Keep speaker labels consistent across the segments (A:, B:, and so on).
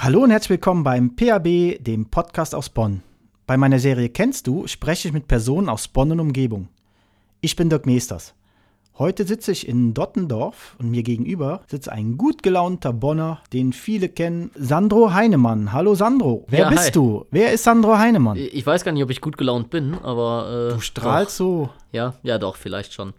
A: Hallo und herzlich willkommen beim PAB, dem Podcast aus Bonn. Bei meiner Serie Kennst du spreche ich mit Personen aus Bonn und Umgebung. Ich bin Dirk Meesters. Heute sitze ich in Dottendorf und mir gegenüber sitzt ein gut gelaunter Bonner, den viele kennen, Sandro Heinemann. Hallo Sandro, wer
B: Ja,
A: bist
B: hi.
A: du? Wer ist Sandro Heinemann?
B: Ich weiß gar nicht, ob ich gut gelaunt bin, aber. Äh,
A: Du strahlst so.
B: Doch. Ja, ja, doch, vielleicht schon.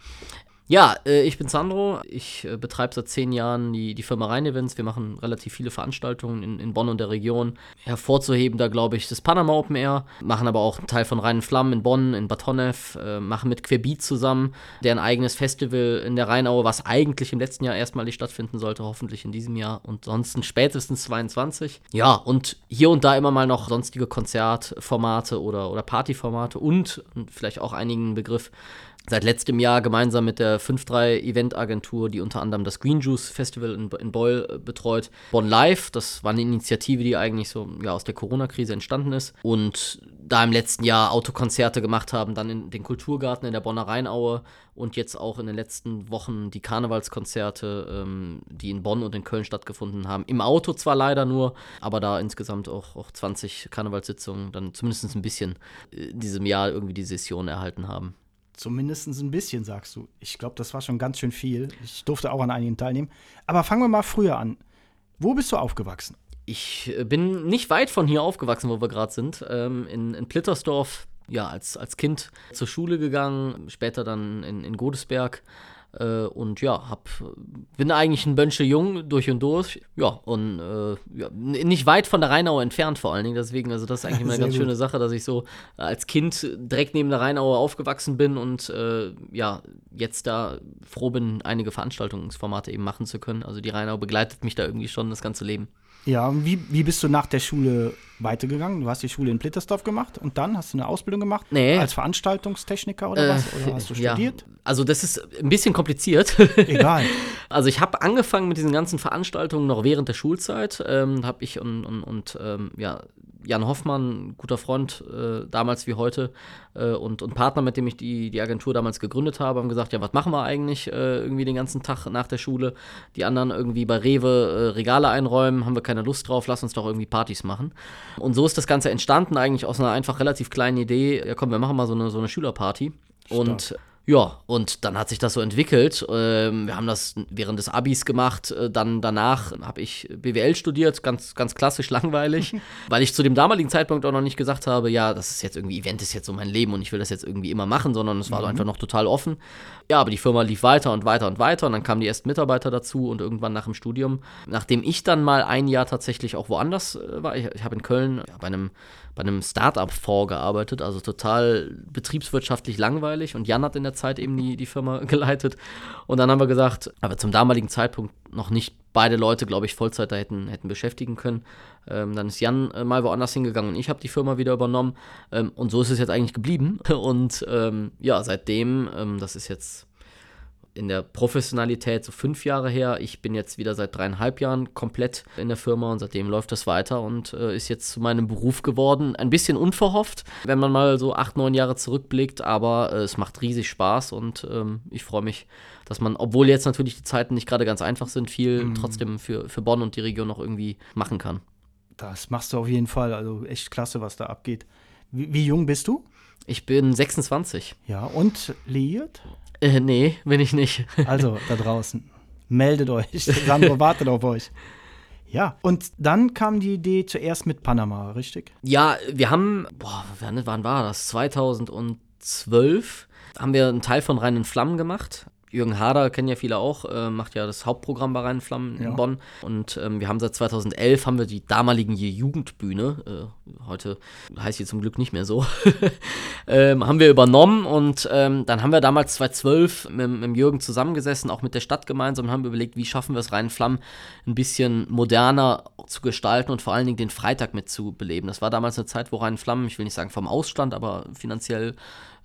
B: Ja, äh, ich bin Sandro. Ich äh, betreibe seit zehn Jahren die, die Firma Rhein-Events. Wir machen relativ viele Veranstaltungen in, in Bonn und der Region. Hervorzuheben da, glaube ich, das Panama Open Air. Machen aber auch einen Teil von Rhein Flammen in Bonn, in Bad Honnef. Äh, machen mit Querbeat zusammen deren eigenes Festival in der Rheinaue, was eigentlich im letzten Jahr erstmalig stattfinden sollte, hoffentlich in diesem Jahr. Und sonst spätestens 22. Ja, und hier und da immer mal noch sonstige Konzertformate oder, oder Partyformate und vielleicht auch einigen Begriff seit letztem Jahr gemeinsam mit der 5-3 Event-Agentur, die unter anderem das Green Juice Festival in, in Beul äh, betreut. Bonn Live, das war eine Initiative, die eigentlich so ja, aus der Corona-Krise entstanden ist. Und da im letzten Jahr Autokonzerte gemacht haben, dann in den Kulturgarten in der Bonner Rheinaue und jetzt auch in den letzten Wochen die Karnevalskonzerte, ähm, die in Bonn und in Köln stattgefunden haben. Im Auto zwar leider nur, aber da insgesamt auch, auch 20 Karnevalssitzungen dann zumindest ein bisschen äh, in diesem Jahr irgendwie die Session erhalten haben.
A: Zumindest ein bisschen, sagst du. Ich glaube, das war schon ganz schön viel. Ich durfte auch an einigen teilnehmen. Aber fangen wir mal früher an. Wo bist du aufgewachsen?
B: Ich äh, bin nicht weit von hier aufgewachsen, wo wir gerade sind. Ähm, in, in Plittersdorf, ja, als, als Kind zur Schule gegangen, später dann in, in Godesberg. Äh, und ja, hab, bin eigentlich ein Bönsche Jung durch und durch. Ja, und äh, ja, nicht weit von der Rheinau entfernt vor allen Dingen. Deswegen, also das ist eigentlich eine
A: Sehr
B: ganz
A: gut.
B: schöne Sache, dass ich so als Kind direkt neben der Rheinauer aufgewachsen bin und äh, ja, jetzt da froh bin, einige Veranstaltungsformate eben machen zu können. Also die Rheinau begleitet mich da irgendwie schon das ganze Leben.
A: Ja, wie, wie bist du nach der Schule weitergegangen? Du hast die Schule in Plittersdorf gemacht und dann hast du eine Ausbildung gemacht?
B: Nee.
A: Als Veranstaltungstechniker oder
B: Äh,
A: was? Oder hast du
B: ja.
A: studiert?
B: Also das ist ein bisschen kompliziert.
A: Egal.
B: Also ich habe angefangen mit diesen ganzen Veranstaltungen noch während der Schulzeit. Ähm, habe ich und, und, und ähm, ja, Jan Hoffmann, guter Freund, äh, damals wie heute, äh, und, und Partner, mit dem ich die, die Agentur damals gegründet habe, haben gesagt, ja, was machen wir eigentlich äh, irgendwie den ganzen Tag nach der Schule? Die anderen irgendwie bei Rewe äh, Regale einräumen, haben wir keine Lust drauf, lass uns doch irgendwie Partys machen. Und so ist das Ganze entstanden, eigentlich aus einer einfach relativ kleinen Idee, ja komm, wir machen mal so eine, so eine Schülerparty. Und ja, und dann hat sich das so entwickelt. Ähm, wir haben das während des Abis gemacht. Äh, Dann danach habe ich BWL studiert, ganz, ganz klassisch langweilig, weil ich zu dem damaligen Zeitpunkt auch noch nicht gesagt habe, ja, das ist jetzt irgendwie, Event ist jetzt so mein Leben und ich will das jetzt irgendwie immer machen, sondern es war einfach noch total offen. Ja, aber die Firma lief weiter und weiter und weiter und dann kamen die ersten Mitarbeiter dazu und irgendwann nach dem Studium, nachdem ich dann mal ein Jahr tatsächlich auch woanders äh, war, ich, ich habe in Köln ja, bei einem bei einem Startup-Fonds gearbeitet, also total betriebswirtschaftlich langweilig. Und Jan hat in der Zeit eben die, die Firma geleitet. Und dann haben wir gesagt, aber zum damaligen Zeitpunkt noch nicht beide Leute, glaube ich, Vollzeit da hätten, hätten beschäftigen können. Ähm, dann ist Jan äh, mal woanders hingegangen und ich habe die Firma wieder übernommen. Ähm, und so ist es jetzt eigentlich geblieben. Und ähm, ja, seitdem, ähm, das ist jetzt in der Professionalität so fünf Jahre her. Ich bin jetzt wieder seit dreieinhalb Jahren komplett in der Firma und seitdem läuft das weiter und äh, ist jetzt zu meinem Beruf geworden. Ein bisschen unverhofft, wenn man mal so acht, neun Jahre zurückblickt, aber äh, es macht riesig Spaß und ähm, ich freue mich, dass man, obwohl jetzt natürlich die Zeiten nicht gerade ganz einfach sind, viel trotzdem für, für Bonn und die Region noch irgendwie machen kann.
A: Das machst du auf jeden Fall. Also echt klasse, was da abgeht. Wie, wie jung bist du?
B: Ich bin 26.
A: Ja, und liiert?
B: Äh, nee, bin ich nicht.
A: Also da draußen, meldet euch. Sandro wartet auf euch. Ja, und dann kam die Idee zuerst mit Panama, richtig?
B: Ja, wir haben, boah, wann, wann war das? 2012 haben wir einen Teil von Reinen Flammen gemacht. Jürgen Harder kennen ja viele auch, äh, macht ja das Hauptprogramm bei Reinen Flammen
A: Ja.
B: in Bonn. Und ähm, wir haben seit 2011 haben wir die damaligen Jugendbühne, äh, heute heißt sie zum Glück nicht mehr so, ähm, haben wir übernommen und ähm, dann haben wir damals 2012 mit, mit Jürgen zusammengesessen, auch mit der Stadt gemeinsam und haben überlegt, wie schaffen wir es, Reinen Flammen ein bisschen moderner zu gestalten und vor allen Dingen den Freitag mit zu beleben. Das war damals eine Zeit, wo Reinen Flammen, ich will nicht sagen vom Ausstand, aber finanziell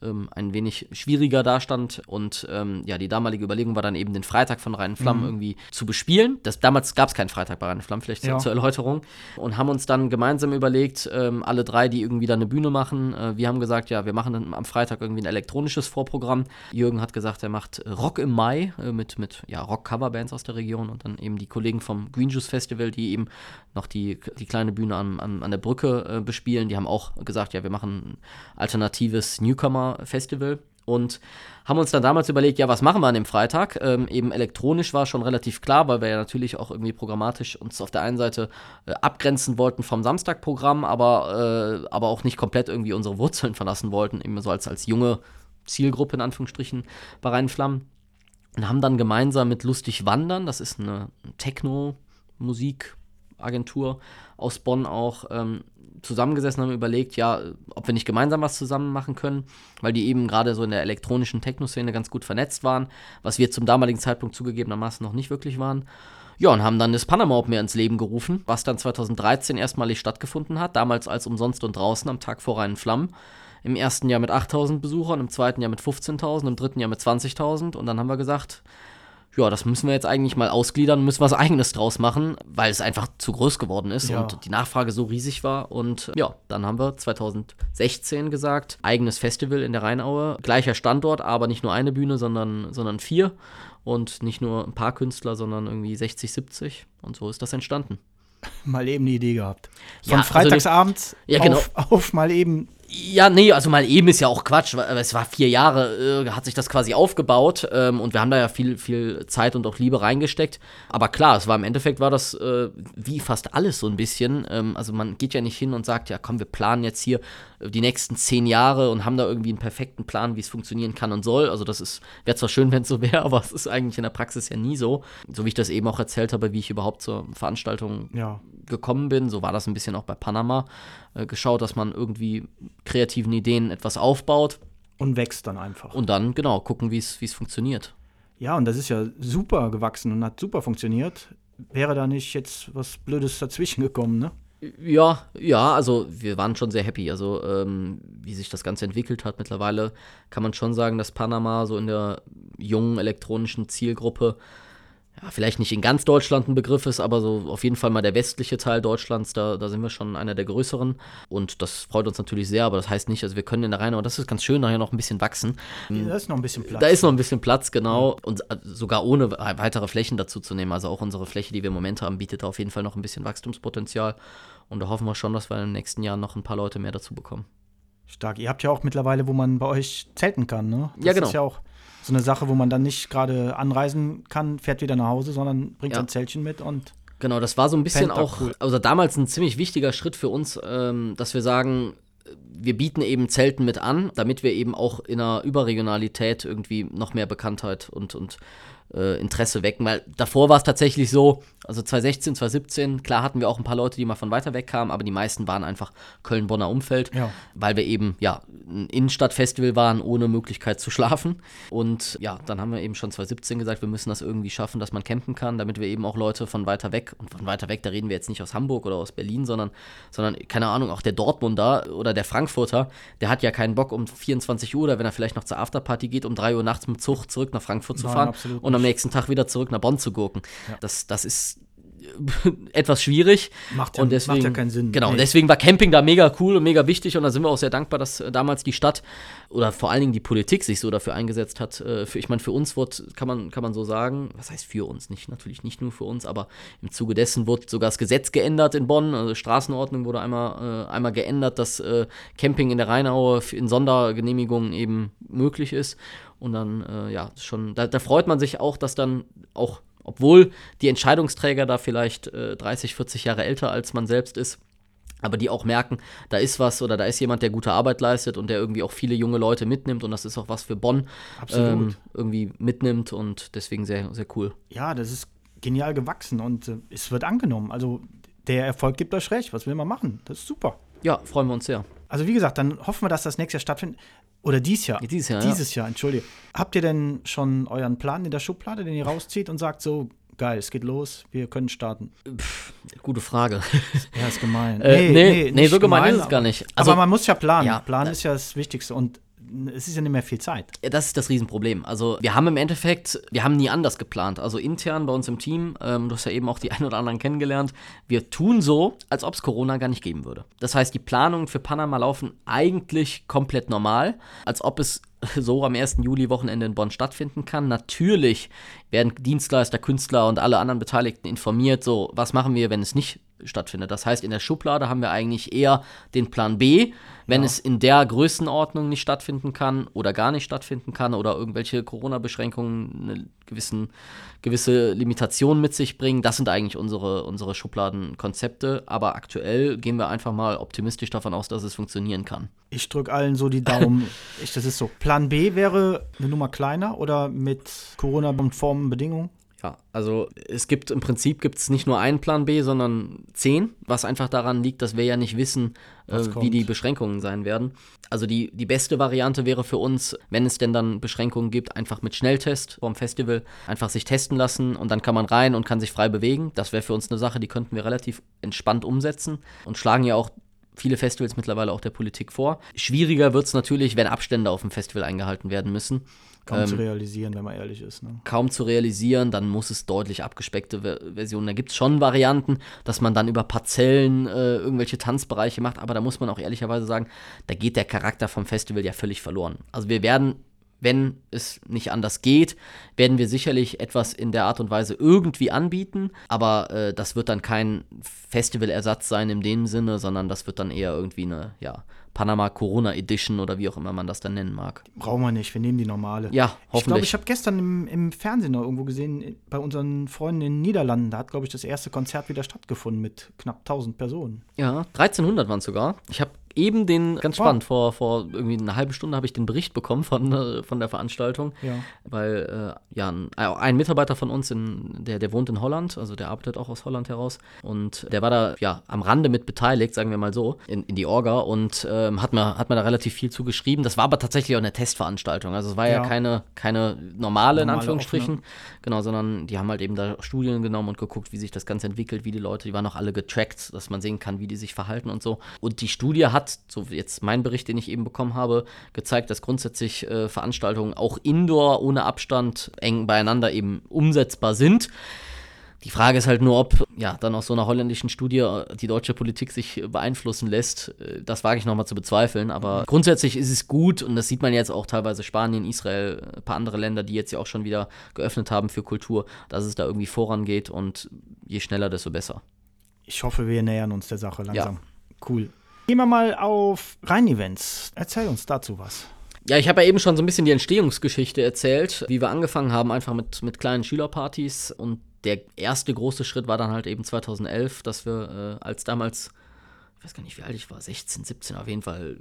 B: ähm, ein wenig schwieriger dastand. Und ähm, ja, die damalige Überlegung war dann eben, den Freitag von Reinen Flammen irgendwie zu bespielen. Das, damals gab es keinen Freitag bei Reinen Flammen, vielleicht zur-
A: Ja.
B: zur Erläuterung. Und haben uns dann gemeinsam überlegt, ähm, alle drei, die irgendwie da eine Bühne machen. Äh, wir haben gesagt, ja, wir machen dann am Freitag irgendwie ein elektronisches Vorprogramm. Jürgen hat gesagt, er macht Rock im Mai äh, mit, mit ja, Rock-Coverbands aus der Region und dann eben die Kollegen vom Green Juice Festival, die eben noch die, die kleine Bühne an, an, an der Brücke äh, bespielen. Die haben auch gesagt, ja, wir machen ein Newcomer-Festival und haben uns dann damals überlegt, ja, was machen wir an dem Freitag? Ähm, eben elektronisch war schon relativ klar, weil wir ja natürlich auch irgendwie programmatisch uns auf der einen Seite äh, abgrenzen wollten vom Samstagprogramm, aber, äh, aber auch nicht komplett irgendwie unsere Wurzeln verlassen wollten, eben so als, als junge Zielgruppe in Anführungsstrichen bei Rheinflammen. Und haben dann gemeinsam mit Lustig Wandern, das ist eine Techno-Musik-Agentur aus Bonn auch, ähm, zusammengesessen haben überlegt, ja, ob wir nicht gemeinsam was zusammen machen können, weil die eben gerade so in der elektronischen Techno-Szene ganz gut vernetzt waren, was wir zum damaligen Zeitpunkt zugegebenermaßen noch nicht wirklich waren. Ja, und haben dann das Panama Open ins Leben gerufen, was dann 2013 erstmalig stattgefunden hat, damals als umsonst und draußen am Tag vor reinen Flammen. Im ersten Jahr mit 8000 Besuchern, im zweiten Jahr mit 15.000, im dritten Jahr mit 20.000 und dann haben wir gesagt, ja, das müssen wir jetzt eigentlich mal ausgliedern, müssen was eigenes draus machen, weil es einfach zu groß geworden ist ja. und die Nachfrage so riesig war. Und ja, dann haben wir 2016 gesagt, eigenes Festival in der Rheinaue, gleicher Standort, aber nicht nur eine Bühne, sondern, sondern vier. Und nicht nur ein paar Künstler, sondern irgendwie 60, 70. Und so ist das entstanden.
A: Mal eben eine Idee gehabt. Von ja, Freitagsabends also, ja, genau. auf, auf mal eben
B: ja, nee, also mal eben ist ja auch Quatsch. Es war vier Jahre, äh, hat sich das quasi aufgebaut ähm, und wir haben da ja viel, viel Zeit und auch Liebe reingesteckt. Aber klar, es war im Endeffekt war das äh, wie fast alles so ein bisschen. Ähm, also man geht ja nicht hin und sagt, ja komm, wir planen jetzt hier äh, die nächsten zehn Jahre und haben da irgendwie einen perfekten Plan, wie es funktionieren kann und soll. Also das ist, wäre zwar schön, wenn es so wäre, aber es ist eigentlich in der Praxis ja nie so. So wie ich das eben auch erzählt habe, wie ich überhaupt zur Veranstaltung ja. gekommen bin, so war das ein bisschen auch bei Panama. Äh, geschaut, dass man irgendwie kreativen Ideen etwas aufbaut.
A: Und wächst dann einfach.
B: Und dann, genau, gucken, wie es funktioniert.
A: Ja, und das ist ja super gewachsen und hat super funktioniert. Wäre da nicht jetzt was Blödes dazwischen gekommen, ne?
B: Ja, ja, also wir waren schon sehr happy. Also, ähm, wie sich das Ganze entwickelt hat, mittlerweile kann man schon sagen, dass Panama so in der jungen elektronischen Zielgruppe ja, vielleicht nicht in ganz Deutschland ein Begriff ist, aber so auf jeden Fall mal der westliche Teil Deutschlands, da, da sind wir schon einer der größeren. Und das freut uns natürlich sehr, aber das heißt nicht, also wir können in der Rhein, aber das ist ganz schön, nachher noch ein bisschen wachsen.
A: Da ist noch ein bisschen Platz.
B: Da ist noch ein bisschen Platz, genau. Und äh, sogar ohne weitere Flächen dazu zu nehmen. Also auch unsere Fläche, die wir im Moment haben, bietet da auf jeden Fall noch ein bisschen Wachstumspotenzial. Und da hoffen wir schon, dass wir in den nächsten Jahren noch ein paar Leute mehr dazu bekommen.
A: Stark. Ihr habt ja auch mittlerweile, wo man bei euch zelten kann, ne?
B: Das ja, genau.
A: ist ja auch so eine Sache, wo man dann nicht gerade anreisen kann, fährt wieder nach Hause, sondern bringt ja. ein Zeltchen mit und.
B: Genau, das war so ein bisschen auch, cool. also damals ein ziemlich wichtiger Schritt für uns, ähm, dass wir sagen, wir bieten eben Zelten mit an, damit wir eben auch in einer Überregionalität irgendwie noch mehr Bekanntheit und, und äh, Interesse wecken. Weil davor war es tatsächlich so, also 2016, 2017, klar hatten wir auch ein paar Leute, die mal von weiter weg kamen, aber die meisten waren einfach Köln-Bonner Umfeld, ja. weil wir eben ja ein Innenstadtfestival waren, ohne Möglichkeit zu schlafen. Und ja, dann haben wir eben schon 2017 gesagt, wir müssen das irgendwie schaffen, dass man campen kann, damit wir eben auch Leute von weiter weg, und von weiter weg, da reden wir jetzt nicht aus Hamburg oder aus Berlin, sondern, sondern keine Ahnung, auch der Dortmunder oder der Frankfurter, der hat ja keinen Bock um 24 Uhr oder wenn er vielleicht noch zur Afterparty geht, um 3 Uhr nachts mit Zug zurück nach Frankfurt zu fahren Nein, und am nächsten Tag wieder zurück nach Bonn zu gurken. Ja. Das, das ist etwas schwierig.
A: Macht ja,
B: und deswegen,
A: macht ja keinen Sinn.
B: Genau, nee. deswegen war Camping da mega cool und mega wichtig und da sind wir auch sehr dankbar, dass äh, damals die Stadt oder vor allen Dingen die Politik sich so dafür eingesetzt hat. Äh, für, ich meine, für uns wird, kann man, kann man so sagen, was heißt für uns? Nicht, natürlich nicht nur für uns, aber im Zuge dessen wurde sogar das Gesetz geändert in Bonn. Also Straßenordnung wurde einmal, äh, einmal geändert, dass äh, Camping in der Rheinaue in Sondergenehmigungen eben möglich ist. Und dann, äh, ja, schon, da, da freut man sich auch, dass dann auch obwohl die Entscheidungsträger da vielleicht äh, 30, 40 Jahre älter als man selbst ist, aber die auch merken, da ist was oder da ist jemand, der gute Arbeit leistet und der irgendwie auch viele junge Leute mitnimmt und das ist auch was für Bonn ähm, irgendwie mitnimmt und deswegen sehr, sehr cool.
A: Ja, das ist genial gewachsen und äh, es wird angenommen. Also der Erfolg gibt euch recht. Was will man machen? Das ist super.
B: Ja, freuen wir uns sehr.
A: Also wie gesagt, dann hoffen wir, dass das nächstes Jahr stattfindet. Oder dieses Jahr.
B: Dieses Jahr.
A: Dieses Jahr, entschuldige. Habt ihr denn schon euren Plan in der Schublade, den ihr rauszieht und sagt so, geil, es geht los, wir können starten?
B: Pff, gute Frage.
A: Ja, ist gemein.
B: Äh, nee, nee, nee, so gemein, gemein ist es gar nicht.
A: Also, aber man muss ja planen. Ja, Plan ist ja das Wichtigste. Und es ist ja nicht mehr viel Zeit.
B: Das ist das Riesenproblem. Also wir haben im Endeffekt, wir haben nie anders geplant. Also intern bei uns im Team, ähm, du hast ja eben auch die ein oder anderen kennengelernt, wir tun so, als ob es Corona gar nicht geben würde. Das heißt, die Planungen für Panama laufen eigentlich komplett normal, als ob es so am 1. Juli-Wochenende in Bonn stattfinden kann. Natürlich werden Dienstleister, Künstler und alle anderen Beteiligten informiert, so was machen wir, wenn es nicht stattfindet. Das heißt, in der Schublade haben wir eigentlich eher den Plan B, wenn ja. es in der Größenordnung nicht stattfinden kann oder gar nicht stattfinden kann oder irgendwelche Corona-Beschränkungen eine gewissen, gewisse Limitationen mit sich bringen. Das sind eigentlich unsere, unsere Schubladenkonzepte. Aber aktuell gehen wir einfach mal optimistisch davon aus, dass es funktionieren kann.
A: Ich drücke allen so die Daumen. ich, das ist so. Plan B wäre eine Nummer kleiner oder mit Corona-konformen Bedingungen?
B: Ja, also es gibt im Prinzip gibt es nicht nur einen Plan B, sondern zehn, was einfach daran liegt, dass wir ja nicht wissen, äh, wie die Beschränkungen sein werden. Also die, die beste Variante wäre für uns, wenn es denn dann Beschränkungen gibt, einfach mit Schnelltest vom Festival einfach sich testen lassen und dann kann man rein und kann sich frei bewegen. Das wäre für uns eine Sache, die könnten wir relativ entspannt umsetzen und schlagen ja auch viele Festivals mittlerweile auch der Politik vor. Schwieriger wird es natürlich, wenn Abstände auf dem Festival eingehalten werden müssen.
A: Kaum ähm, zu realisieren, wenn man ehrlich ist. Ne?
B: Kaum zu realisieren, dann muss es deutlich abgespeckte Ver Versionen. Da gibt es schon Varianten, dass man dann über Parzellen äh, irgendwelche Tanzbereiche macht, aber da muss man auch ehrlicherweise sagen, da geht der Charakter vom Festival ja völlig verloren. Also wir werden wenn es nicht anders geht, werden wir sicherlich etwas in der Art und Weise irgendwie anbieten, aber äh, das wird dann kein Festivalersatz sein in dem Sinne, sondern das wird dann eher irgendwie eine, ja, Panama Corona Edition oder wie auch immer man das dann nennen mag.
A: Brauchen wir nicht, wir nehmen die normale.
B: Ja, hoffentlich.
A: Ich glaube, ich habe gestern im, im, Fernsehen noch irgendwo gesehen, bei unseren Freunden in den Niederlanden, da hat, glaube ich, das erste Konzert wieder stattgefunden mit knapp 1000 Personen.
B: Ja, 1300 waren es sogar. Ich habe eben den, ganz spannend, vor, vor irgendwie einer halben Stunde habe ich den Bericht bekommen von, äh, von der Veranstaltung, ja. weil äh, ja, ein, äh, ein, Mitarbeiter von uns, in, der, der wohnt in Holland, also der arbeitet auch aus Holland heraus und der war da ja am Rande mit beteiligt, sagen wir mal so, in, in die Orga und ähm, hat, mir, hat mir da relativ viel zugeschrieben. Das war aber tatsächlich auch eine Testveranstaltung, also es war ja, ja keine, keine normale, in Anführungsstrichen, offene. genau, sondern die haben halt eben da Studien genommen und geguckt, wie sich das Ganze entwickelt, wie die Leute, die waren auch alle getrackt, dass man sehen kann, wie die sich verhalten und so. Und die Studie hat so wie jetzt mein Bericht, den ich eben bekommen habe, gezeigt, dass grundsätzlich äh, Veranstaltungen auch indoor ohne Abstand eng beieinander eben umsetzbar sind. Die Frage ist halt nur, ob ja dann aus so einer holländischen Studie äh, die deutsche Politik sich beeinflussen lässt. Äh, das wage ich nochmal zu bezweifeln. Aber mhm. grundsätzlich ist es gut und das sieht man jetzt auch teilweise Spanien, Israel, ein paar andere Länder, die jetzt ja auch schon wieder geöffnet haben für Kultur, dass es da irgendwie vorangeht und je schneller, desto besser.
A: Ich hoffe, wir nähern uns der Sache langsam. Ja. Cool. Gehen wir mal auf Rhein-Events. Erzähl uns dazu was.
B: Ja, ich habe ja eben schon so ein bisschen die Entstehungsgeschichte erzählt, wie wir angefangen haben, einfach mit, mit kleinen Schülerpartys. Und der erste große Schritt war dann halt eben 2011, dass wir äh, als damals ich weiß gar nicht, wie alt ich war, 16, 17, auf jeden Fall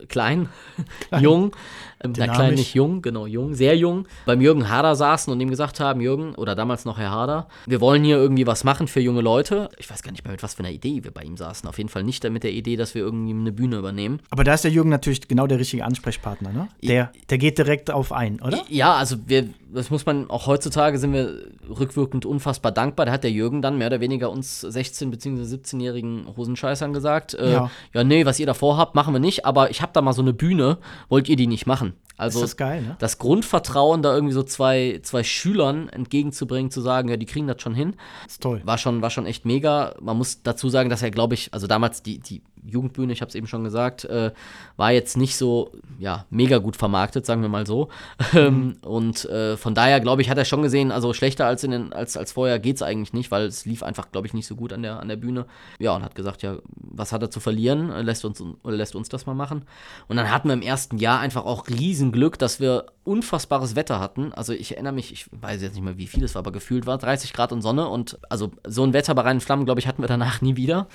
B: äh, klein, klein. jung. Ähm, na, klein, nicht jung, genau, jung, sehr jung. Beim Jürgen Harder saßen und ihm gesagt haben, Jürgen, oder damals noch Herr Harder, wir wollen hier irgendwie was machen für junge Leute. Ich weiß gar nicht mehr, mit was für einer Idee wir bei ihm saßen. Auf jeden Fall nicht mit der Idee, dass wir irgendwie eine Bühne übernehmen.
A: Aber da ist der Jürgen natürlich genau der richtige Ansprechpartner, ne? Der, der geht direkt auf ein, oder?
B: Ja, also wir, das muss man, auch heutzutage sind wir rückwirkend unfassbar dankbar. Da hat der Jürgen dann mehr oder weniger uns 16- bzw. 17-jährigen Hosenscheißern gesagt, äh, ja. ja, nee, was ihr da vorhabt, machen wir nicht, aber ich habe da mal so eine Bühne, wollt ihr die nicht machen? Also
A: das, geil, ne?
B: das Grundvertrauen, da irgendwie so zwei, zwei Schülern entgegenzubringen, zu sagen, ja, die kriegen das schon hin,
A: ist toll.
B: War schon, war schon echt mega. Man muss dazu sagen, dass er, glaube ich, also damals die, die Jugendbühne, ich habe es eben schon gesagt, äh, war jetzt nicht so ja, mega gut vermarktet, sagen wir mal so. Mhm. und äh, von daher, glaube ich, hat er schon gesehen, also schlechter als, in den, als, als vorher geht es eigentlich nicht, weil es lief einfach, glaube ich, nicht so gut an der, an der Bühne. Ja, und hat gesagt, ja, was hat er zu verlieren? Lässt uns, lässt uns das mal machen. Und dann hatten wir im ersten Jahr einfach auch Riesenglück, dass wir unfassbares Wetter hatten. Also ich erinnere mich, ich weiß jetzt nicht mehr, wie viel es war, aber gefühlt war 30 Grad und Sonne. Und also so ein Wetter bei reinen Flammen, glaube ich, hatten wir danach nie wieder.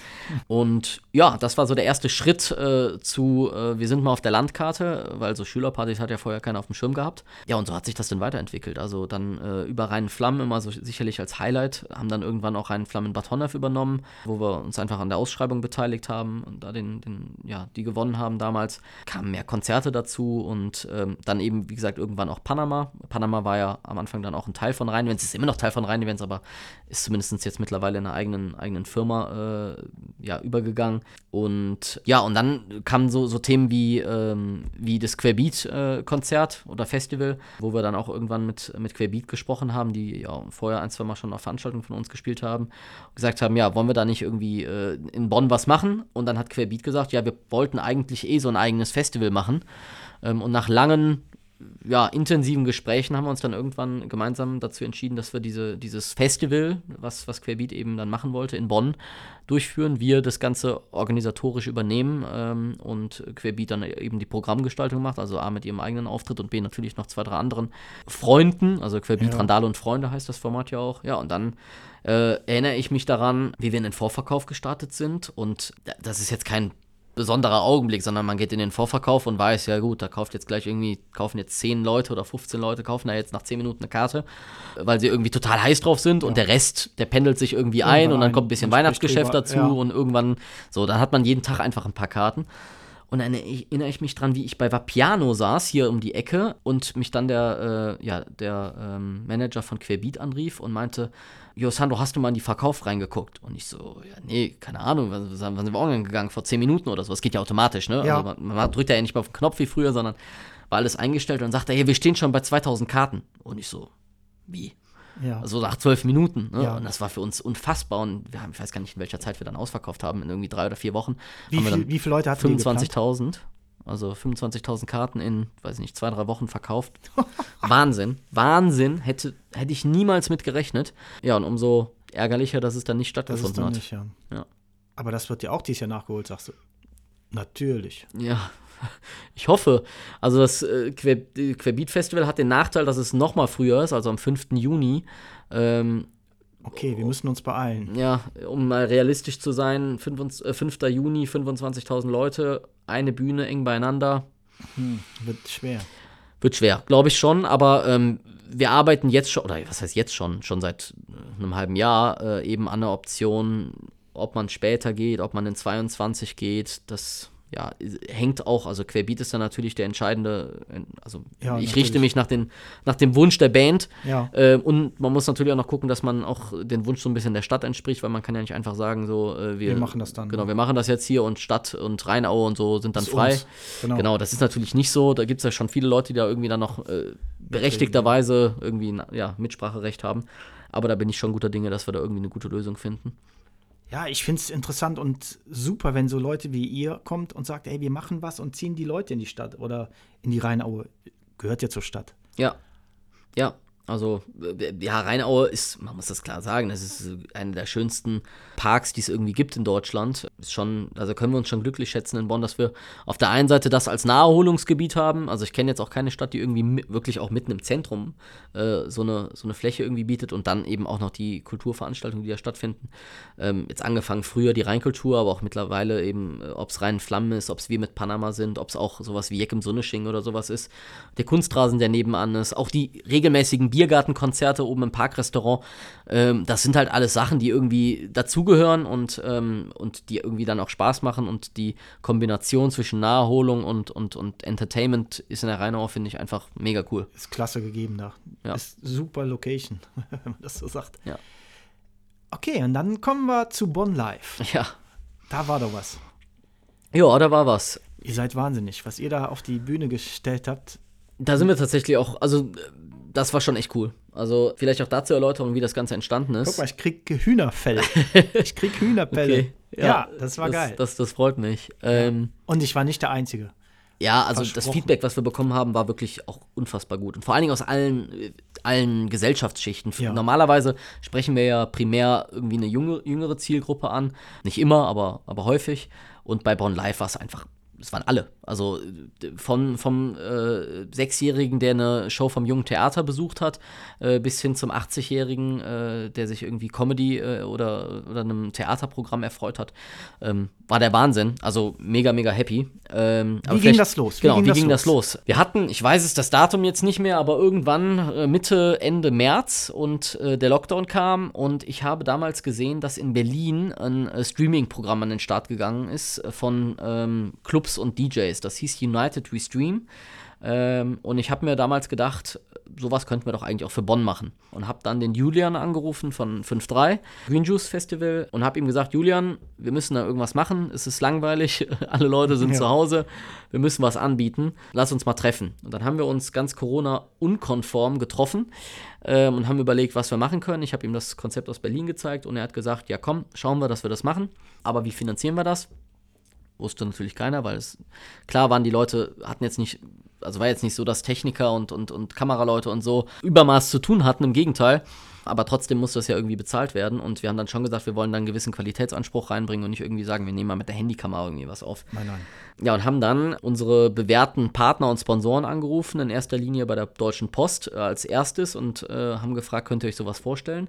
B: Und ja, das war so der erste Schritt äh, zu, äh, wir sind mal auf der Landkarte, weil so Schülerpartys hat ja vorher keiner auf dem Schirm gehabt. Ja, und so hat sich das dann weiterentwickelt. Also dann äh, über reinen Flammen immer so sicherlich als Highlight, haben dann irgendwann auch reinen Flammen Bad Honnef übernommen, wo wir uns einfach an der Ausschreibung beteiligt haben und da den, den ja, die gewonnen haben damals. Kamen mehr Konzerte dazu und ähm, dann eben, wie gesagt, irgendwann auch Panama. Panama war ja am Anfang dann auch ein Teil von Rhein-Events, ist immer noch Teil von Rhein-Events, aber ist zumindest jetzt mittlerweile in einer eigenen, eigenen Firma äh, ja, übergegangen. Und ja, und dann kamen so, so Themen wie, ähm, wie das Querbeat-Konzert äh, oder Festival, wo wir dann auch irgendwann mit, mit Querbeat gesprochen haben, die ja vorher ein, zwei Mal schon auf Veranstaltungen von uns gespielt haben. Und gesagt haben, ja, wollen wir da nicht irgendwie äh, in Bonn was machen? Und dann hat Querbeat gesagt, ja, wir wollten eigentlich eh so ein eigenes Festival machen. Ähm, und nach langen ja, intensiven Gesprächen haben wir uns dann irgendwann gemeinsam dazu entschieden, dass wir diese, dieses Festival, was, was Querbeat eben dann machen wollte, in Bonn durchführen. Wir das Ganze organisatorisch übernehmen ähm, und Querbeat dann eben die Programmgestaltung macht, also A mit ihrem eigenen Auftritt und B natürlich noch zwei, drei anderen Freunden, also Querbeat, ja. Randale und Freunde heißt das Format ja auch. Ja, und dann äh, erinnere ich mich daran, wie wir in den Vorverkauf gestartet sind und das ist jetzt kein besonderer Augenblick, sondern man geht in den Vorverkauf und weiß, ja gut, da kauft jetzt gleich irgendwie, kaufen jetzt 10 Leute oder 15 Leute, kaufen da jetzt nach 10 Minuten eine Karte, weil sie irgendwie total heiß drauf sind ja. und der Rest, der pendelt sich irgendwie irgendwann ein und dann kommt ein bisschen Weihnachtsgeschäft dazu ja. und irgendwann, so, dann hat man jeden Tag einfach ein paar Karten. Und dann erinnere ich mich dran, wie ich bei Vapiano saß, hier um die Ecke, und mich dann der, äh, ja, der ähm, Manager von Querbeat anrief und meinte, Jo, Sandro, hast du mal in die Verkauf reingeguckt? Und ich so, ja, nee, keine Ahnung, wann, wann sind wir online gegangen? Vor zehn Minuten oder so. Das geht ja automatisch, ne? Ja. Also man, man, drückt ja nicht mal auf den Knopf wie früher, sondern war alles eingestellt und sagt er, hey, wir stehen schon bei 2000 Karten. Und ich so, wie? Ja. Also nach zwölf Minuten. Ne? Ja. Und das war für uns unfassbar. Und wir haben, ich weiß gar nicht, in welcher Zeit wir dann ausverkauft haben, in irgendwie drei oder vier Wochen.
A: Wie, viel, wie viele Leute hatten
B: 25.000. Also 25.000 Karten in, weiß ich nicht, zwei, drei Wochen verkauft. Wahnsinn. Wahnsinn. Hätte, hätte ich niemals mit gerechnet. Ja, und umso ärgerlicher, dass es dann nicht stattgefunden das ist dann hat. Nicht, ja.
A: ja. Aber das wird ja auch dieses Jahr nachgeholt, sagst du. Natürlich.
B: Ja, ich hoffe. Also das äh, Querbeat Festival hat den Nachteil, dass es noch mal früher ist, also am 5. Juni. Ähm,
A: Okay, wir müssen uns beeilen.
B: Ja, um mal realistisch zu sein, 5, äh, 5. Juni, 25.000 Leute, eine Bühne eng beieinander.
A: Hm, wird schwer.
B: Wird schwer, glaube ich schon, aber ähm, wir arbeiten jetzt schon, oder was heißt jetzt schon, schon seit äh, einem halben Jahr äh, eben an der Option, ob man später geht, ob man in 22 geht, das ja, hängt auch, also Querbeat ist da natürlich der entscheidende, also ja, ich natürlich. richte mich nach, den, nach dem Wunsch der Band ja. äh, und man muss natürlich auch noch gucken, dass man auch den Wunsch so ein bisschen der Stadt entspricht, weil man kann ja nicht einfach sagen, so, äh, wir,
A: wir, machen das dann.
B: Genau, wir machen das jetzt hier und Stadt und Rheinaue und so sind dann frei. Genau. genau. das ist natürlich nicht so, da gibt es ja schon viele Leute, die da irgendwie dann noch äh, berechtigterweise irgendwie ja, Mitspracherecht haben, aber da bin ich schon guter Dinge, dass wir da irgendwie eine gute Lösung finden
A: ja, ich finde es interessant und super, wenn so Leute wie ihr kommt und sagt, ey, wir machen was und ziehen die Leute in die Stadt oder in die Rheinaue. Gehört ja zur Stadt.
B: Ja. Ja, also, äh, ja, Rheinaue ist, man muss das klar sagen, das ist einer der schönsten Parks, die es irgendwie gibt in Deutschland. Ist schon, also können wir uns schon glücklich schätzen in Bonn, dass wir auf der einen Seite das als Naherholungsgebiet haben. Also ich kenne jetzt auch keine Stadt, die irgendwie wirklich auch mitten im Zentrum äh, so, eine, so eine Fläche irgendwie bietet und dann eben auch noch die Kulturveranstaltungen, die da stattfinden. Ähm, jetzt angefangen früher die Rheinkultur, aber auch mittlerweile eben, äh, ob es rein Flammen ist, ob es wir mit Panama sind, ob es auch sowas wie Jeck im Sonnesching oder sowas ist. Der Kunstrasen, der nebenan ist, auch die regelmäßigen Biergartenkonzerte oben im Parkrestaurant. Ähm, das sind halt alles Sachen, die irgendwie dazugehören und, ähm, und die irgendwie dann auch Spaß machen. Und die Kombination zwischen Naherholung und, und, und Entertainment ist in der Rheinau, finde ich, einfach mega cool.
A: Ist klasse gegeben da. Ja. Ist super Location, wenn man das so sagt.
B: Ja.
A: Okay, und dann kommen wir zu Bonn Live.
B: Ja.
A: Da war doch was.
B: Ja, da war was.
A: Ihr seid wahnsinnig, was ihr da auf die Bühne gestellt habt.
B: Da sind wir tatsächlich auch, also das war schon echt cool. Also vielleicht auch dazu Erläuterung, wie das Ganze entstanden ist.
A: Guck mal, ich krieg Hühnerfell. ich krieg Hühnerpelle. Okay. Ja, ja, das war
B: das,
A: geil.
B: Das, das freut mich. Ähm,
A: Und ich war nicht der Einzige.
B: Ja, also das Feedback, was wir bekommen haben, war wirklich auch unfassbar gut. Und vor allen Dingen aus allen, allen Gesellschaftsschichten. Ja. Normalerweise sprechen wir ja primär irgendwie eine junge, jüngere Zielgruppe an. Nicht immer, aber, aber häufig. Und bei Born Live war es einfach es waren alle. Also von, vom äh, Sechsjährigen, der eine Show vom Jungen Theater besucht hat, äh, bis hin zum 80-Jährigen, äh, der sich irgendwie Comedy äh, oder, oder einem Theaterprogramm erfreut hat, ähm, war der Wahnsinn. Also mega, mega happy.
A: Ähm, wie ging das los?
B: Wie genau, ging wie das ging los? das los? Wir hatten, ich weiß es das Datum jetzt nicht mehr, aber irgendwann äh, Mitte, Ende März und äh, der Lockdown kam und ich habe damals gesehen, dass in Berlin ein Streaming-Programm an den Start gegangen ist von ähm, Clubs und DJs. Das hieß United We Stream. Ähm, und ich habe mir damals gedacht, sowas könnten wir doch eigentlich auch für Bonn machen. Und habe dann den Julian angerufen von 5.3, Green Juice Festival, und habe ihm gesagt, Julian, wir müssen da irgendwas machen, es ist langweilig, alle Leute sind ja. zu Hause, wir müssen was anbieten, lass uns mal treffen. Und dann haben wir uns ganz Corona-unkonform getroffen ähm, und haben überlegt, was wir machen können. Ich habe ihm das Konzept aus Berlin gezeigt und er hat gesagt, ja komm, schauen wir, dass wir das machen, aber wie finanzieren wir das? Wusste natürlich keiner, weil es klar waren, die Leute hatten jetzt nicht, also war jetzt nicht so, dass Techniker und, und, und Kameraleute und so Übermaß zu tun hatten, im Gegenteil. Aber trotzdem musste das ja irgendwie bezahlt werden. Und wir haben dann schon gesagt, wir wollen dann einen gewissen Qualitätsanspruch reinbringen und nicht irgendwie sagen, wir nehmen mal mit der Handykamera irgendwie was auf.
A: Nein, nein.
B: Ja, und haben dann unsere bewährten Partner und Sponsoren angerufen, in erster Linie bei der Deutschen Post äh, als erstes und äh, haben gefragt, könnt ihr euch sowas vorstellen?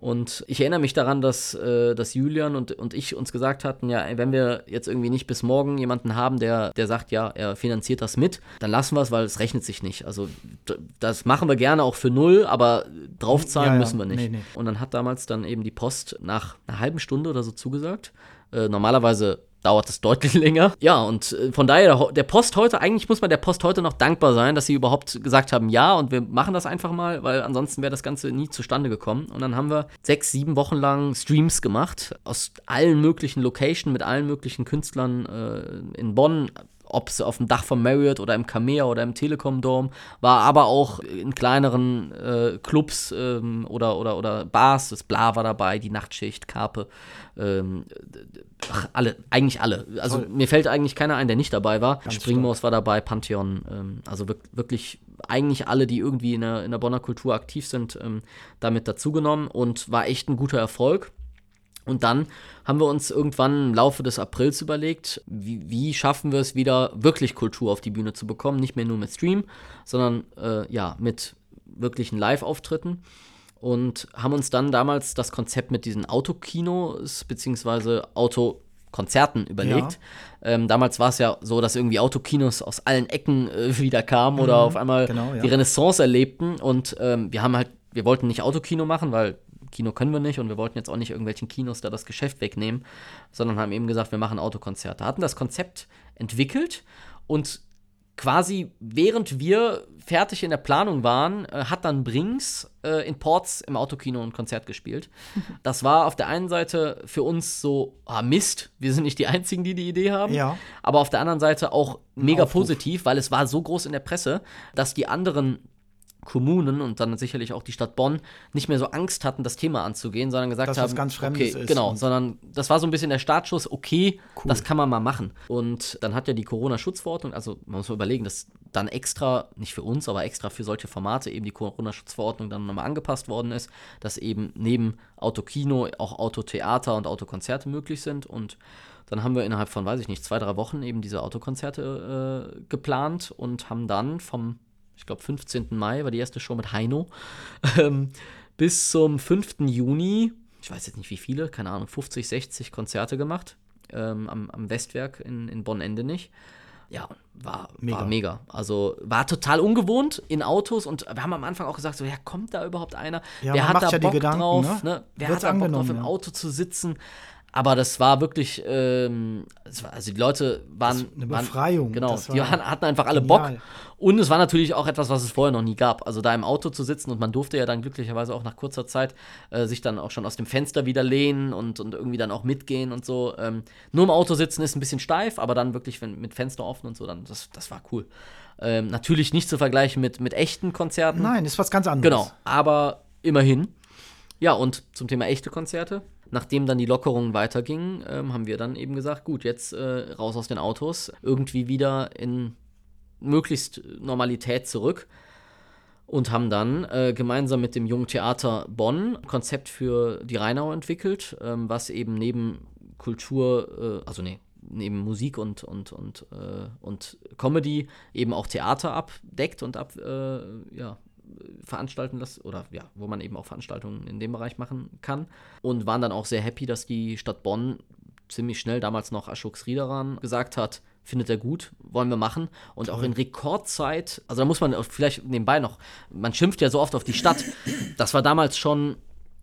B: Und ich erinnere mich daran, dass, äh, dass Julian und, und ich uns gesagt hatten, ja, wenn wir jetzt irgendwie nicht bis morgen jemanden haben, der, der sagt, ja, er finanziert das mit, dann lassen wir es, weil es rechnet sich nicht. Also das machen wir gerne auch für null, aber draufzahlen ja, ja. müssen wir nicht. Nee, nee. Und dann hat damals dann eben die Post nach einer halben Stunde oder so zugesagt. Äh, normalerweise dauert es deutlich länger. Ja, und äh, von daher, der Post heute, eigentlich muss man der Post heute noch dankbar sein, dass sie überhaupt gesagt haben, ja, und wir machen das einfach mal, weil ansonsten wäre das Ganze nie zustande gekommen. Und dann haben wir sechs, sieben Wochen lang Streams gemacht, aus allen möglichen Locations, mit allen möglichen Künstlern äh, in Bonn, ob es auf dem Dach vom Marriott oder im Camea oder im Telekom Dome war, aber auch in kleineren äh, Clubs ähm, oder, oder, oder Bars, das Bla war dabei, die Nachtschicht, Karpe, ähm, ach, alle, eigentlich alle. Also Voll. mir fällt eigentlich keiner ein, der nicht dabei war. Ganz Springmaus war dabei, Pantheon, ähm, also wirklich eigentlich alle, die irgendwie in der, in der Bonner Kultur aktiv sind, ähm, damit dazugenommen und war echt ein guter Erfolg. Und dann haben wir uns irgendwann im Laufe des Aprils überlegt, wie, wie, schaffen wir es wieder, wirklich Kultur auf die Bühne zu bekommen. Nicht mehr nur mit Stream, sondern äh, ja, mit wirklichen Live-Auftritten. Und haben uns dann damals das Konzept mit diesen Autokinos bzw. Autokonzerten überlegt. Ja. Ähm, damals war es ja so, dass irgendwie Autokinos aus allen Ecken äh, wieder kamen mhm, oder auf einmal genau, ja. die Renaissance erlebten. Und ähm, wir haben halt, wir wollten nicht Autokino machen, weil Kino können wir nicht und wir wollten jetzt auch nicht irgendwelchen Kinos da das Geschäft wegnehmen, sondern haben eben gesagt, wir machen Autokonzerte. Hatten das Konzept entwickelt und quasi während wir fertig in der Planung waren, äh, hat dann Brinks äh, in Ports im Autokino ein Konzert gespielt. Das war auf der einen Seite für uns so, ah Mist, wir sind nicht die Einzigen, die die Idee haben.
A: Ja.
B: Aber auf der anderen Seite auch mega positiv, weil es war so groß in der Presse, dass die anderen Kommunen und dann sicherlich auch die Stadt Bonn nicht mehr so Angst hatten, das Thema anzugehen, sondern gesagt
A: Dass
B: haben,
A: das ganz Fremdes
B: okay, ist genau, sondern das war so ein bisschen der Startschuss, okay, cool. das kann man mal machen. Und dann hat ja die Corona-Schutzverordnung, also man muss mal überlegen, dass dann extra, nicht für uns, aber extra für solche Formate eben die Corona-Schutzverordnung dann nochmal angepasst worden ist, dass eben neben Autokino auch Autotheater und Autokonzerte möglich sind und dann haben wir innerhalb von, weiß ich nicht, zwei, drei Wochen eben diese Autokonzerte äh, geplant und haben dann vom ich glaube 15. Mai war die erste Show mit Heino, ähm, bis zum 5. Juni, ich weiß jetzt nicht wie viele, keine Ahnung, 50, 60 Konzerte gemacht ähm, am, am, Westwerk in, in Bonn-Endenich. Ja, war mega. war mega. Also war total ungewohnt in Autos und wir haben am Anfang auch gesagt, so, ja, kommt da überhaupt einer?
A: Ja,
B: Wer hat da
A: ja
B: Bock
A: Gedanken,
B: drauf?
A: Ne?
B: Ne? Wer Wird's hat da Bock drauf, im Auto zu sitzen? Aber das war wirklich, ähm, war, also die Leute waren.
A: eine Befreiung.
B: Waren, genau, die waren, hatten einfach alle genial. Bock. Und es war natürlich auch etwas, was es vorher noch nie gab. Also da im Auto zu sitzen und man durfte ja dann glücklicherweise auch nach kurzer Zeit äh, sich dann auch schon aus dem Fenster wieder lehnen und, und irgendwie dann auch mitgehen und so. Ähm, nur im Auto sitzen ist ein bisschen steif, aber dann wirklich wenn, mit Fenster offen und so, dann das, das war cool. Ähm, natürlich nicht zu vergleichen mit, mit echten Konzerten.
A: Nein, ist was ganz anderes.
B: Genau, aber immerhin. Ja, und zum Thema echte Konzerte nachdem dann die Lockerungen weitergingen, ähm, haben wir dann eben gesagt, gut, jetzt äh, raus aus den Autos, irgendwie wieder in möglichst Normalität zurück und haben dann äh, gemeinsam mit dem Jungen Theater Bonn ein Konzept für die Rheinau entwickelt, ähm, was eben neben Kultur, äh, also nee, neben Musik und, und, und, äh, und Comedy eben auch Theater abdeckt und ab, äh, ja, veranstalten lässt oder ja, wo man eben auch Veranstaltungen in dem Bereich machen kann und waren dann auch sehr happy, dass die Stadt Bonn ziemlich schnell damals noch Ashok Sridaran gesagt hat, findet er gut, wollen wir machen. Und auch in Rekordzeit, also da muss man vielleicht nebenbei noch, man schimpft ja so oft auf die Stadt. Das war damals schon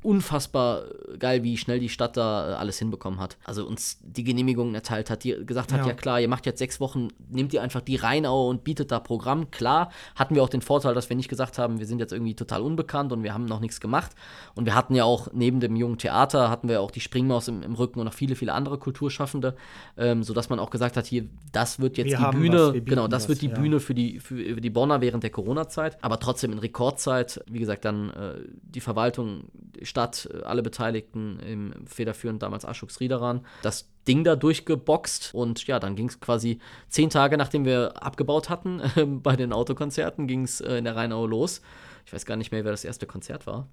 B: unfassbar geil, wie schnell die Stadt da äh, alles hinbekommen hat. Also uns die Genehmigungen erteilt hat, die gesagt hat, ja. ja. klar, ihr macht jetzt sechs Wochen, nehmt ihr einfach die Rheinau und bietet da Programm. Klar, hatten wir auch den Vorteil, dass wir nicht gesagt haben, wir sind jetzt irgendwie total unbekannt und wir haben noch nichts gemacht. Und wir hatten ja auch neben dem jungen Theater, hatten wir auch die Springmaus im, im Rücken und noch viele, viele andere Kulturschaffende, ähm, sodass man auch gesagt hat, hier, das wird jetzt wir die Bühne, genau, das wird die ja. Bühne für die, für die Bonner während der Corona-Zeit. Aber trotzdem in Rekordzeit, wie gesagt, dann äh, die Verwaltung, Stadt, äh, alle Beteiligten, im federführend damals Aschux Riederan, das Ding da durchgeboxt und ja, dann ging es quasi zehn Tage, nachdem wir abgebaut hatten bei den Autokonzerten, ging es äh, in der Rheinau los. Ich weiß gar nicht mehr, wer das erste Konzert war.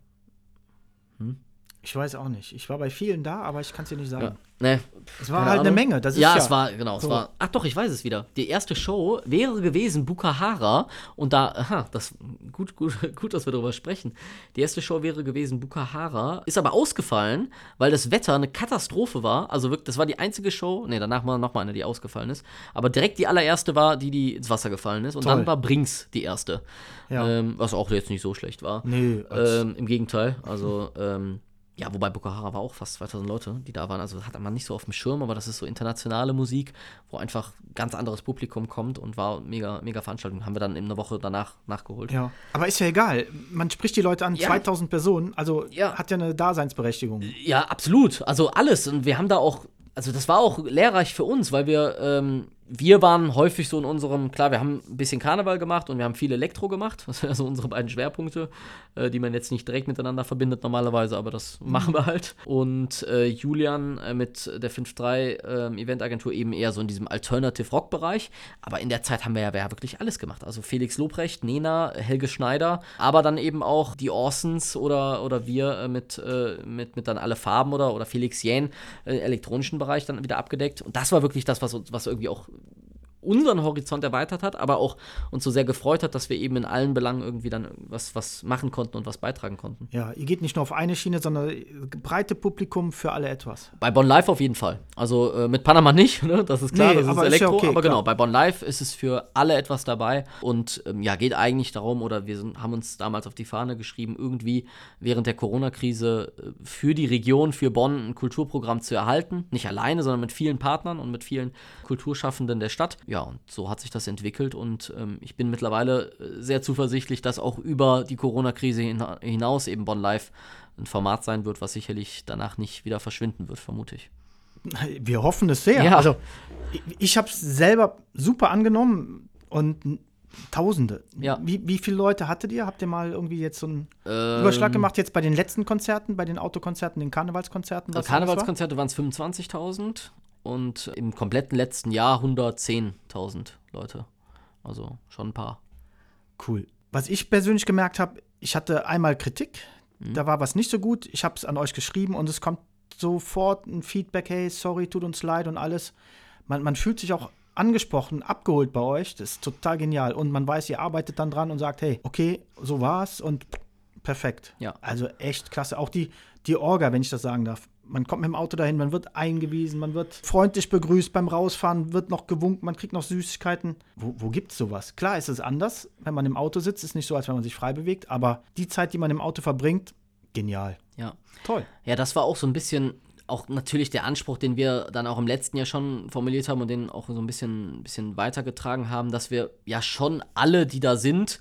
A: Hm? Ich weiß auch nicht. Ich war bei vielen da, aber ich kann es dir nicht sagen.
B: Ja. Nee,
A: es war halt Ahnung. eine Menge.
B: ja, ja, es war, genau, so. es war. Ach doch, ich weiß es wieder. Die erste Show wäre gewesen Bukahara und da, aha, das gut, gut, gut, dass wir darüber sprechen. Die erste Show wäre gewesen Bukahara, ist aber ausgefallen, weil das Wetter eine Katastrophe war. Also wirklich, das war die einzige Show. Nee, danach war noch mal eine, die ausgefallen ist. Aber direkt die allererste war, die, die ins Wasser gefallen ist. Und Toll. dann war Brings die erste. Ja. Ähm, was auch jetzt nicht so schlecht war.
A: Nee.
B: Ähm, Im Gegenteil. Also, ähm, ja, wobei Boko war auch fast 2000 Leute, die da waren. Also hat man nicht so auf dem Schirm, aber das ist so internationale Musik, wo einfach ganz anderes Publikum kommt und war mega, mega Veranstaltung. Haben wir dann in einer Woche danach nachgeholt.
A: Ja, aber ist ja egal. Man spricht die Leute an, ja. 2000 Personen, also ja. hat ja eine Daseinsberechtigung.
B: Ja, absolut. Also alles. Und wir haben da auch, also das war auch lehrreich für uns, weil wir ähm, wir waren häufig so in unserem, klar, wir haben ein bisschen Karneval gemacht und wir haben viel Elektro gemacht. Das sind also unsere beiden Schwerpunkte, äh, die man jetzt nicht direkt miteinander verbindet normalerweise, aber das mhm. machen wir halt. Und äh, Julian äh, mit der 5.3 ähm, Eventagentur eben eher so in diesem Alternative Rock Bereich. Aber in der Zeit haben wir ja, wir ja wirklich alles gemacht. Also Felix Lobrecht, Nena, Helge Schneider, aber dann eben auch die Orsons oder, oder wir äh, mit, äh, mit, mit dann alle Farben oder, oder Felix Jähn, äh, elektronischen Bereich dann wieder abgedeckt. Und das war wirklich das, was, was irgendwie auch unseren Horizont erweitert hat, aber auch uns so sehr gefreut hat, dass wir eben in allen Belangen irgendwie dann was, was machen konnten und was beitragen konnten.
A: Ja, ihr geht nicht nur auf eine Schiene, sondern breite Publikum für alle etwas.
B: Bei Bon Live auf jeden Fall. Also äh, mit Panama nicht, ne? das ist klar, nee, das ist Elektro, ist ja okay, aber genau, bei Bon Live ist es für alle etwas dabei und ähm, ja, geht eigentlich darum, oder wir sind, haben uns damals auf die Fahne geschrieben, irgendwie während der Corona-Krise äh, für die Region, für Bonn ein Kulturprogramm zu erhalten. Nicht alleine, sondern mit vielen Partnern und mit vielen Kulturschaffenden der Stadt. Ja, ja, und so hat sich das entwickelt und ähm, ich bin mittlerweile äh, sehr zuversichtlich, dass auch über die Corona-Krise hinaus eben Bonn Live ein Format sein wird, was sicherlich danach nicht wieder verschwinden wird, vermute ich.
A: Wir hoffen es sehr. Ja. Also ich, ich habe es selber super angenommen und Tausende. Ja. Wie, wie viele Leute hattet ihr? Habt ihr mal irgendwie jetzt so einen ähm, Überschlag gemacht? Jetzt bei den letzten Konzerten, bei den Autokonzerten, den Karnevalskonzerten?
B: Karnevalskonzerte waren es 25.000 und im kompletten letzten Jahr 110.000 Leute. Also schon ein paar.
A: Cool. Was ich persönlich gemerkt habe, ich hatte einmal Kritik, mhm. da war was nicht so gut. Ich habe es an euch geschrieben und es kommt sofort ein Feedback, hey, sorry, tut uns leid und alles. Man, man fühlt sich auch angesprochen, abgeholt bei euch. Das ist total genial. Und man weiß, ihr arbeitet dann dran und sagt, hey, okay, so war's und perfekt.
B: Ja.
A: Also echt klasse. Auch die, die Orga, wenn ich das sagen darf man kommt mit dem Auto dahin, man wird eingewiesen, man wird freundlich begrüßt beim Rausfahren, wird noch gewunken, man kriegt noch Süßigkeiten. Wo, wo gibt es sowas? Klar ist es anders, wenn man im Auto sitzt, ist nicht so, als wenn man sich frei bewegt, aber die Zeit, die man im Auto verbringt, genial.
B: Ja.
A: Toll.
B: Ja, das war auch so ein bisschen auch natürlich der Anspruch, den wir dann auch im letzten Jahr schon formuliert haben und den auch so ein bisschen, bisschen weitergetragen haben, dass wir ja schon alle, die da sind,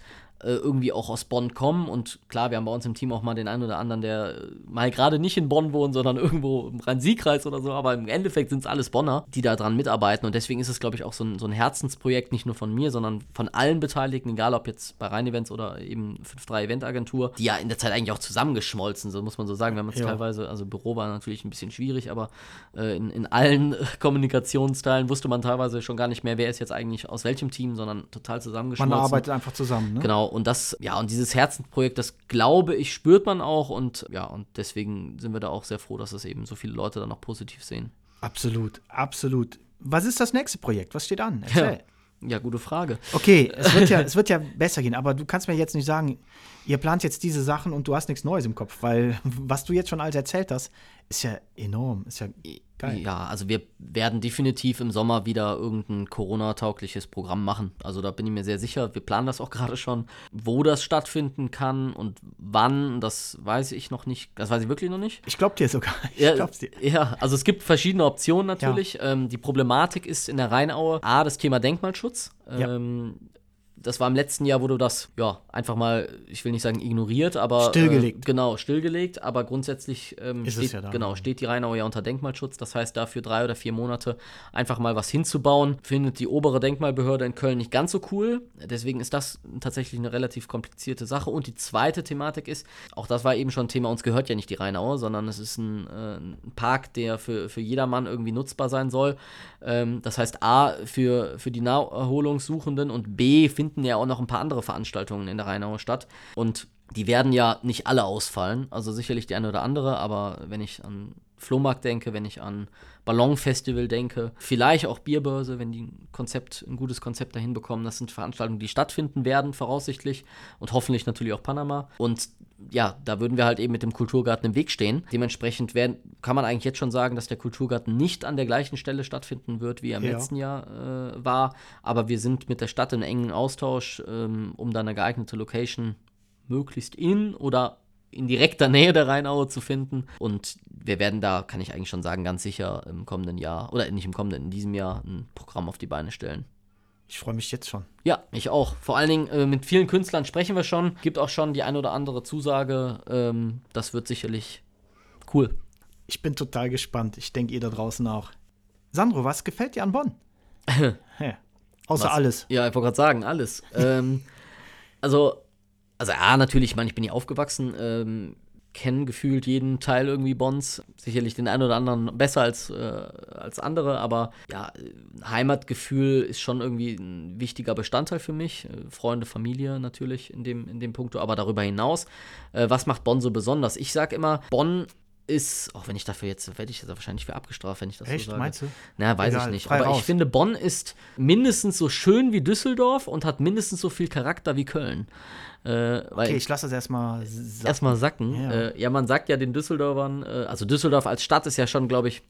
B: irgendwie auch aus Bonn kommen. Und klar, wir haben bei uns im Team auch mal den einen oder anderen, der äh, mal gerade nicht in Bonn wohnt, sondern irgendwo im Rhein-Sieg-Kreis oder so. Aber im Endeffekt sind es alles Bonner, die da dran mitarbeiten. Und deswegen ist es, glaube ich, auch so ein, so ein Herzensprojekt, nicht nur von mir, sondern von allen Beteiligten, egal ob jetzt bei Rhein-Events oder eben 5-3 Event-Agentur, die ja in der Zeit eigentlich auch zusammengeschmolzen, so muss man so sagen. Wir haben uns ja. teilweise, also Büro war natürlich ein bisschen schwierig, aber äh, in, in allen Kommunikationsteilen wusste man teilweise schon gar nicht mehr, wer ist jetzt eigentlich aus welchem Team, sondern total zusammengeschmolzen.
A: Man arbeitet einfach zusammen, ne?
B: Genau, und das, ja, und dieses Herzensprojekt, das glaube ich, spürt man auch und ja, und deswegen sind wir da auch sehr froh, dass es eben so viele Leute dann auch positiv sehen.
A: Absolut, absolut. Was ist das nächste Projekt? Was steht an? Erzähl.
B: Ja. ja gute Frage.
A: Okay, es wird, ja, es wird ja besser gehen, aber du kannst mir jetzt nicht sagen, ihr plant jetzt diese Sachen und du hast nichts Neues im Kopf, weil was du jetzt schon alles erzählt hast, Ist ja enorm. Ist ja geil.
B: Ja, also wir werden definitiv im Sommer wieder irgendein Corona-taugliches Programm machen. Also da bin ich mir sehr sicher. Wir planen das auch gerade schon. Wo das stattfinden kann und wann, das weiß ich noch nicht. Das weiß ich wirklich noch nicht.
A: Ich glaube dir sogar. Ich
B: Ja,
A: glaub's dir.
B: ja, also es gibt verschiedene Optionen natürlich. Ähm, die Problematik ist in der Rheinaue A, das Thema Denkmalschutz.
A: Ja.
B: Das war im letzten Jahr, wurde das ja einfach mal, ich will nicht sagen ignoriert, aber
A: Stillgelegt.
B: Äh, genau, stillgelegt, aber grundsätzlich ähm,
A: Ist es
B: steht,
A: ja da.
B: genau, steht die Rheinaue ja unter Denkmalschutz. Das heißt, dafür drei oder vier Monate einfach mal was hinzubauen, findet die obere Denkmalbehörde in Köln nicht ganz so cool. Deswegen ist das tatsächlich eine relativ komplizierte Sache. Und die zweite Thematik ist, auch das war eben schon ein Thema, uns gehört ja nicht die Rheinaue, sondern es ist ein, äh, ein Park, der für, für jedermann irgendwie nutzbar sein soll. Ähm, das heißt, A, für, für die Naherholungssuchenden und B, finden ja auch noch ein paar andere Veranstaltungen in der Rheinaue statt. Und die werden ja nicht alle ausfallen, also sicherlich die eine oder andere, aber wenn ich an Flohmarkt denke, wenn ich an Ballonfestival denke, vielleicht auch Bierbörse, wenn die ein Konzept, ein gutes Konzept dahin bekommen. Das sind Veranstaltungen, die stattfinden werden, voraussichtlich. Und hoffentlich natürlich auch Panama. Und ja, da würden wir halt eben mit dem Kulturgarten im Weg stehen. Dementsprechend werden, kann man eigentlich jetzt schon sagen, dass der Kulturgarten nicht an der gleichen Stelle stattfinden wird, wie er im
A: Ja.
B: letzten Jahr äh, war. Aber wir sind mit der Stadt in engen Austausch, ähm, um da eine geeignete Location möglichst in oder in direkter Nähe der Rheinaue zu finden. Und wir werden da, kann ich eigentlich schon sagen, ganz sicher im kommenden Jahr, oder nicht im kommenden, in diesem Jahr ein Programm auf die Beine stellen.
A: Ich freue mich jetzt schon.
B: Ja, ich auch. Vor allen Dingen äh, mit vielen Künstlern sprechen wir schon. Gibt auch schon die ein oder andere Zusage. Ähm, das wird sicherlich cool.
A: Ich bin total gespannt. Ich denke, ihr da draußen auch. Sandro, was gefällt dir an Bonn? Hä? Außer
B: Was?
A: alles.
B: Ja, ich wollte gerade sagen, alles. ähm, also, also ja, natürlich, ich meine, ich bin hier aufgewachsen, ähm, kenne gefühlt jeden Teil irgendwie Bonds. Sicherlich den einen oder anderen besser als, äh, als andere, aber ja, Heimatgefühl ist schon irgendwie ein wichtiger Bestandteil für mich. Äh, Freunde, Familie natürlich in dem, in dem Punkt, aber darüber hinaus, äh, was macht Bonn so besonders? Ich sag immer, Bonn ist, auch wenn ich dafür jetzt, werde ich jetzt wahrscheinlich für abgestraft, wenn ich das
A: Echt,
B: so sage.
A: meinst du?
B: Na, weiß
A: Egal,
B: ich nicht. Aber
A: raus.
B: ich finde, Bonn ist mindestens so schön wie Düsseldorf und hat mindestens so viel Charakter wie Köln. Äh,
A: Okay, ich lasse das erstmal sa-
B: erstmal sacken.
A: Ja.
B: Ja. Äh, ja, man sagt ja den Düsseldorfern, äh, also Düsseldorf als Stadt ist ja schon, glaube ich,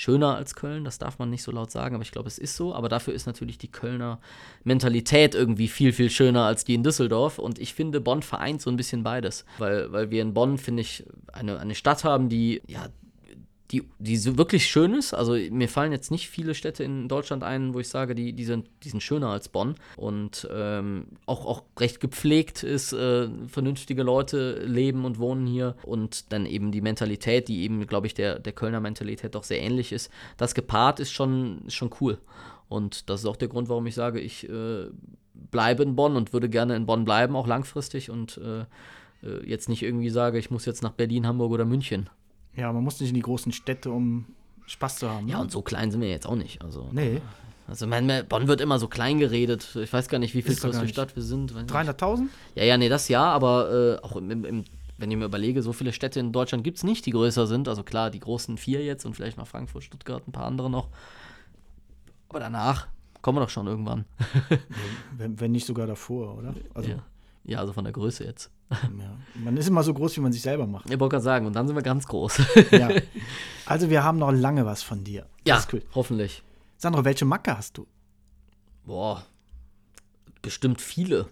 B: schöner als Köln. Das darf man nicht so laut sagen, aber ich glaube, es ist so. Aber dafür ist natürlich die Kölner Mentalität irgendwie viel, viel schöner als die in Düsseldorf. Und ich finde, Bonn vereint so ein bisschen beides. Weil, weil wir in Bonn, finde ich, eine, eine Stadt haben, die, ja, die, die so wirklich schön ist. Also mir fallen jetzt nicht viele Städte in Deutschland ein, wo ich sage, die, die, sind, die sind schöner als Bonn. Und ähm, auch, auch recht gepflegt ist, äh, vernünftige Leute leben und wohnen hier. Und dann eben die Mentalität, die eben, glaube ich, der, der Kölner Mentalität doch sehr ähnlich ist. Das gepaart ist schon, schon cool. Und das ist auch der Grund, warum ich sage, ich äh, bleibe in Bonn und würde gerne in Bonn bleiben, auch langfristig. Und äh, äh, jetzt nicht irgendwie sage, ich muss jetzt nach Berlin, Hamburg oder München.
A: Ja, man muss nicht in die großen Städte, um Spaß zu haben.
B: Ja,
A: ne?
B: und so klein sind wir jetzt auch nicht. Also,
A: Nee,
B: also man, man- Bonn wird immer so klein geredet. Ich weiß gar nicht, wie viel
A: nicht.
B: Stadt wir sind. Weiß nicht.
A: 300.000?
B: Ja, ja, nee, das ja, aber äh, auch im, im, wenn ich mir überlege, so viele Städte in Deutschland gibt es nicht, die größer sind. Also klar, die großen vier jetzt und vielleicht noch Frankfurt, Stuttgart, ein paar andere noch. Aber danach kommen wir doch schon irgendwann.
A: Wenn, wenn nicht sogar davor, oder? Also,
B: ja. Ja, also von der Größe jetzt.
A: ja. Man ist immer so groß, wie man sich selber macht.
B: Ich wollte gerade sagen, und dann sind wir ganz groß.
A: Ja. Also, wir haben noch lange was von dir.
B: ja,
A: Das ist cool.
B: hoffentlich.
A: Sandro, welche Macke hast du?
B: Boah, bestimmt viele.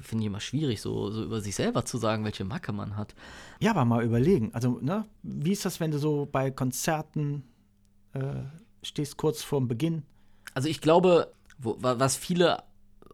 B: Finde ich immer schwierig, so, so über sich selber zu sagen, welche Macke man hat.
A: Ja, aber mal überlegen. Also, ne, wie ist das, wenn du so bei Konzerten äh, stehst, kurz vorm Beginn?
B: Also ich glaube, wo, wa- was viele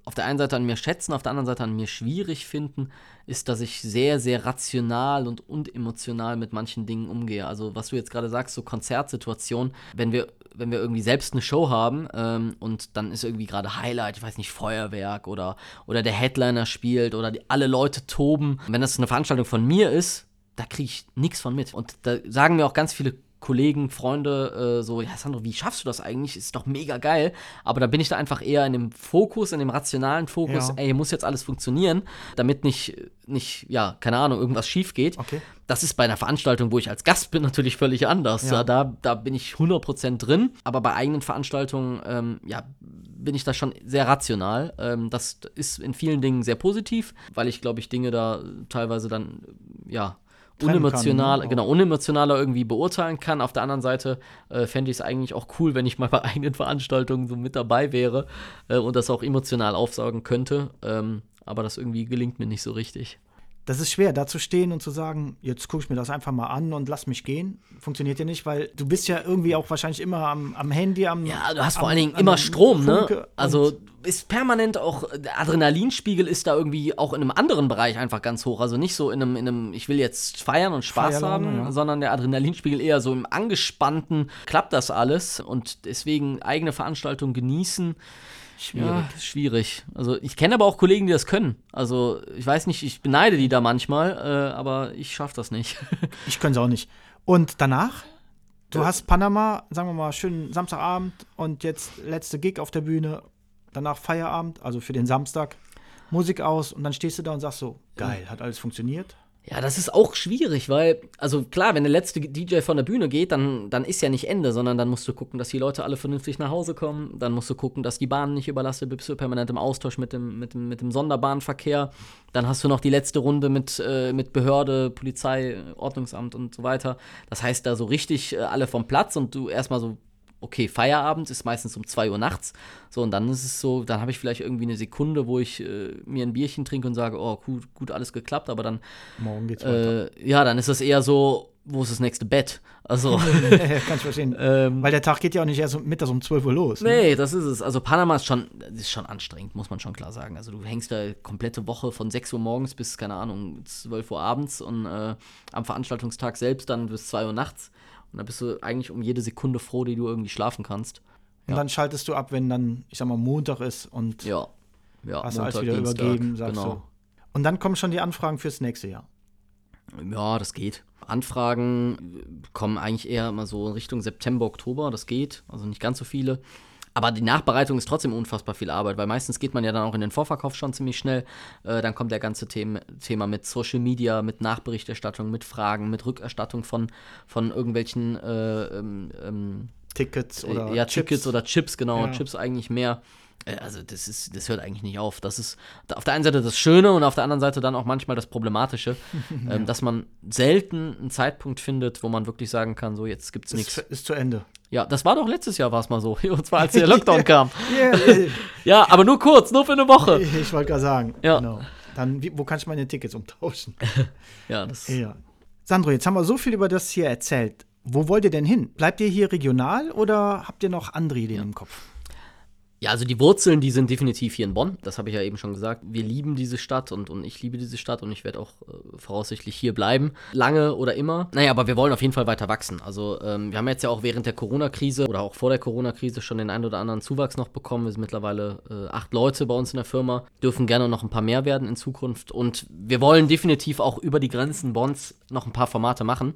B: auf der einen Seite an mir schätzen, auf der anderen Seite an mir schwierig finden, ist, dass ich sehr, sehr rational und, und emotional mit manchen Dingen umgehe. Also was du jetzt gerade sagst, so Konzertsituationen, wenn wir, wenn wir irgendwie selbst eine Show haben ähm, und dann ist irgendwie gerade Highlight, ich weiß nicht, Feuerwerk oder, oder der Headliner spielt oder die, alle Leute toben. Wenn das eine Veranstaltung von mir ist, da kriege ich nichts von mit. Und da sagen mir auch ganz viele Kollegen, Freunde äh, so, ja Sandro, wie schaffst du das eigentlich? Ist doch mega geil. Aber da bin ich da einfach eher in dem Fokus, in dem rationalen Fokus,
A: Ja.
B: ey, hier muss jetzt alles funktionieren, damit nicht, nicht, ja, keine Ahnung, irgendwas schief geht.
A: Okay.
B: Das ist bei einer Veranstaltung, wo ich als Gast bin, natürlich völlig anders.
A: Ja.
B: Da, da bin ich 100% drin. Aber bei eigenen Veranstaltungen, ähm, ja, bin ich da schon sehr rational. Ähm, das ist in vielen Dingen sehr positiv, weil ich, glaube ich, Dinge da teilweise dann, ja, unemotional,
A: kann, ne?
B: genau, unemotionaler irgendwie beurteilen kann. Auf der anderen Seite äh, fände ich es eigentlich auch cool, wenn ich mal bei eigenen Veranstaltungen so mit dabei wäre äh, und das auch emotional aufsaugen könnte. Ähm, aber das irgendwie gelingt mir nicht so richtig.
A: Das ist schwer, da zu stehen und zu sagen, jetzt gucke ich mir das einfach mal an und lass mich gehen. Funktioniert ja nicht, weil du bist ja irgendwie auch wahrscheinlich immer am, am Handy, am.
B: Ja, du hast
A: am,
B: vor allen Dingen immer Strom, ne?
A: Funke
B: Also
A: und-
B: ist permanent auch, der Adrenalinspiegel ist da irgendwie auch in einem anderen Bereich einfach ganz hoch. Also nicht so in einem, in einem ich will jetzt feiern und Spaß
A: Feierlaune,
B: haben,
A: ja.
B: sondern der Adrenalinspiegel eher so im angespannten, klappt das alles und deswegen eigene Veranstaltungen genießen.
A: Schwierig.
B: Ja, schwierig. Also ich kenne aber auch Kollegen, die das können. Also ich weiß nicht, ich beneide die da manchmal, äh, aber ich schaffe das nicht.
A: Ich könnte es auch nicht. Und danach? Du
B: Äh.
A: hast Panama, sagen wir mal, schönen Samstagabend und jetzt letzte Gig auf der Bühne. Danach Feierabend, also für den Samstag. Musik aus und dann stehst du da und sagst so, geil, hat alles funktioniert.
B: Ja, das ist auch schwierig, weil, also klar, wenn der letzte DJ von der Bühne geht, dann, dann ist ja nicht Ende, sondern dann musst du gucken, dass die Leute alle vernünftig nach Hause kommen. Dann musst du gucken, dass die Bahn nicht überlastet bist du permanent im Austausch mit dem, mit dem, mit dem Sonderbahnverkehr. Dann hast du noch die letzte Runde mit, äh, mit Behörde, Polizei, Ordnungsamt und so weiter. Das heißt, da so richtig äh, alle vom Platz und du erstmal so okay, Feierabend ist meistens um 2 Uhr nachts. So, und dann ist es so, dann habe ich vielleicht irgendwie eine Sekunde, wo ich äh, mir ein Bierchen trinke und sage, oh, gut, gut, alles geklappt, aber dann,
A: Morgen geht's weiter.
B: äh, ja, dann ist das eher so, wo ist das nächste Bett? Also,
A: Kann ich verstehen.
B: ähm,
A: Weil der Tag geht ja auch nicht erst mittags um 12 Uhr los. Ne?
B: nee, das ist es. Also, Panama ist schon, ist schon anstrengend, muss man schon klar sagen. Also, du hängst da komplette Woche von 6 Uhr morgens bis, keine Ahnung, 12 Uhr abends und äh, am Veranstaltungstag selbst dann bis 2 Uhr nachts. Und da bist du eigentlich um jede Sekunde froh, die du irgendwie schlafen kannst.
A: Und dann schaltest du ab, wenn dann, ich sag mal, Montag ist und
B: Ja. Ja,
A: hast du alles wieder übergeben, sagst
B: genau.
A: du. Und dann kommen schon die Anfragen fürs nächste Jahr.
B: Ja, das geht. Anfragen kommen eigentlich eher immer so in Richtung September, Oktober, das geht. Also nicht ganz so viele. Aber die Nachbereitung ist trotzdem unfassbar viel Arbeit, weil meistens geht man ja dann auch in den Vorverkauf schon ziemlich schnell. Äh, dann kommt der ganze Thema, Thema mit Social Media, mit Nachberichterstattung, mit Fragen, mit Rückerstattung von, von irgendwelchen äh, ähm, ähm,
A: Tickets oder
B: ja,
A: Chips.
B: Tickets oder Chips, genau,
A: Ja.
B: Chips eigentlich mehr. Äh, Also das ist, das hört eigentlich nicht auf. Das ist auf der einen Seite das Schöne und auf der anderen Seite dann auch manchmal das Problematische, ähm, dass man selten einen Zeitpunkt findet, wo man wirklich sagen kann, so jetzt gibt's
A: ist,
B: nichts.
A: ist zu Ende.
B: Ja, das war doch letztes Jahr war es mal so, und zwar als der Lockdown kam.
A: Yeah.
B: Ja, aber nur kurz, nur für eine Woche.
A: ich wollte gerade sagen.
B: Ja.
A: Genau. Dann, wo kann ich meine Tickets umtauschen?
B: Ja, das.
A: ja. Sandro, jetzt haben wir so viel über das hier erzählt. Wo wollt ihr denn hin? Bleibt ihr hier regional oder habt ihr noch andere Ideen im Kopf?
B: Ja, also die Wurzeln, die sind definitiv hier in Bonn. Das habe ich ja eben schon gesagt. Wir lieben diese Stadt und, und ich liebe diese Stadt und ich werde auch äh, voraussichtlich hier bleiben. Lange oder immer. Naja, aber wir wollen auf jeden Fall weiter wachsen. Also ähm, wir haben jetzt ja auch während der Corona-Krise oder auch vor der Corona-Krise schon den einen oder anderen Zuwachs noch bekommen. Wir sind mittlerweile äh, acht Leute bei uns in der Firma. Dürfen gerne noch ein paar mehr werden in Zukunft. Und wir wollen definitiv auch über die Grenzen Bonns noch ein paar Formate machen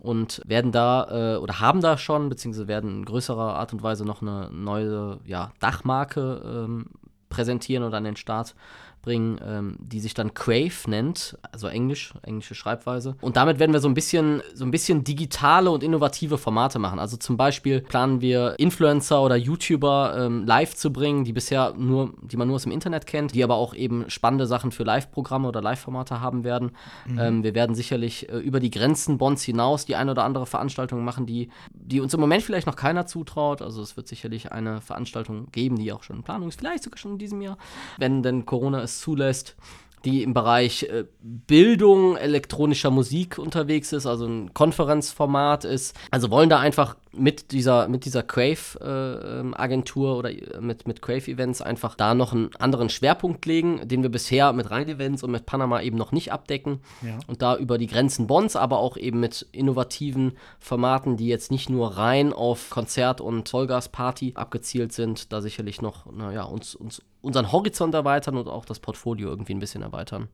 B: und werden da äh, oder haben da schon, beziehungsweise werden in größerer Art und Weise noch eine neue ja, Dachmarke ähm, präsentieren oder an den Start bringen, ähm, die sich dann Crave nennt, also Englisch, englische Schreibweise. Und damit werden wir so ein bisschen, so ein bisschen digitale und innovative Formate machen. Also zum Beispiel planen wir Influencer oder YouTuber ähm, live zu bringen, die bisher nur, die man nur aus dem Internet kennt, die aber auch eben spannende Sachen für Live-Programme oder Live-Formate haben werden. Ähm, wir werden sicherlich äh, über die Grenzen Bonds hinaus die ein oder andere Veranstaltung machen, die, die uns im Moment vielleicht noch keiner zutraut. Also es wird sicherlich eine Veranstaltung geben, die auch schon in Planung ist, vielleicht sogar schon in diesem Jahr, wenn denn Corona es zulässt, die im Bereich äh, Bildung elektronischer Musik unterwegs ist, also ein Konferenzformat ist. Also wollen da einfach mit dieser, mit dieser Crave-Agentur oder äh, mit, mit Crave-Events einfach da noch einen anderen Schwerpunkt legen, den wir bisher mit Rhein-Events und mit Panama eben noch nicht abdecken.
A: Ja.
B: Und da über die Grenzen Bonds, aber auch eben mit innovativen Formaten, die jetzt nicht nur rein auf Konzert und Vollgasparty abgezielt sind, da sicherlich noch, naja, uns, uns unseren Horizont erweitern und auch das Portfolio irgendwie ein bisschen erweitern.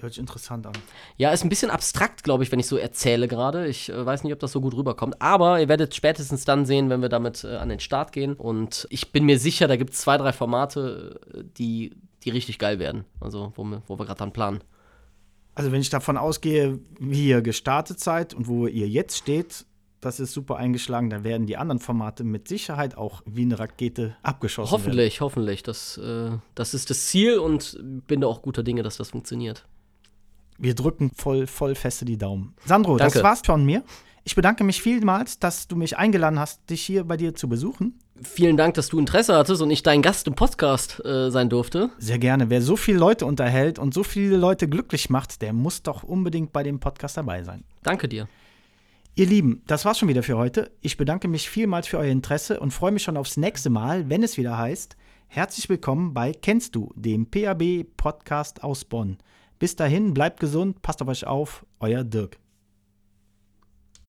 A: Hört sich interessant an.
B: Ja, ist ein bisschen abstrakt, glaube ich, wenn ich so erzähle gerade. Ich äh, weiß nicht, ob das so gut rüberkommt. Aber ihr werdet spätestens dann sehen, wenn wir damit äh, an den Start gehen. Und ich bin mir sicher, da gibt es zwei, drei Formate, äh, die, die richtig geil werden. Also, wo wir, wo wir gerade dann planen.
A: Also wenn ich davon ausgehe, wie ihr gestartet seid und wo ihr jetzt steht, das ist super eingeschlagen, dann werden die anderen Formate mit Sicherheit auch wie eine Rakete abgeschossen werden.
B: Hoffentlich, hoffentlich. Das, äh, das ist das Ziel und bin da auch guter Dinge, dass das funktioniert.
A: Wir drücken voll, voll feste die Daumen. Sandro,
B: Danke.
A: das war's von mir. Ich bedanke mich vielmals, dass du mich eingeladen hast, dich hier bei dir zu besuchen.
B: Vielen Dank, dass du Interesse hattest und ich dein Gast im Podcast äh, sein durfte.
A: Sehr gerne. Wer so viele Leute unterhält und so viele Leute glücklich macht, der muss doch unbedingt bei dem Podcast dabei sein.
B: Danke dir.
A: Ihr Lieben, das war's schon wieder für heute. Ich bedanke mich vielmals für euer Interesse und freue mich schon aufs nächste Mal, wenn es wieder heißt, herzlich willkommen bei Kennst du, dem PAB Podcast aus Bonn. Bis dahin, bleibt gesund, passt auf euch auf, euer Dirk.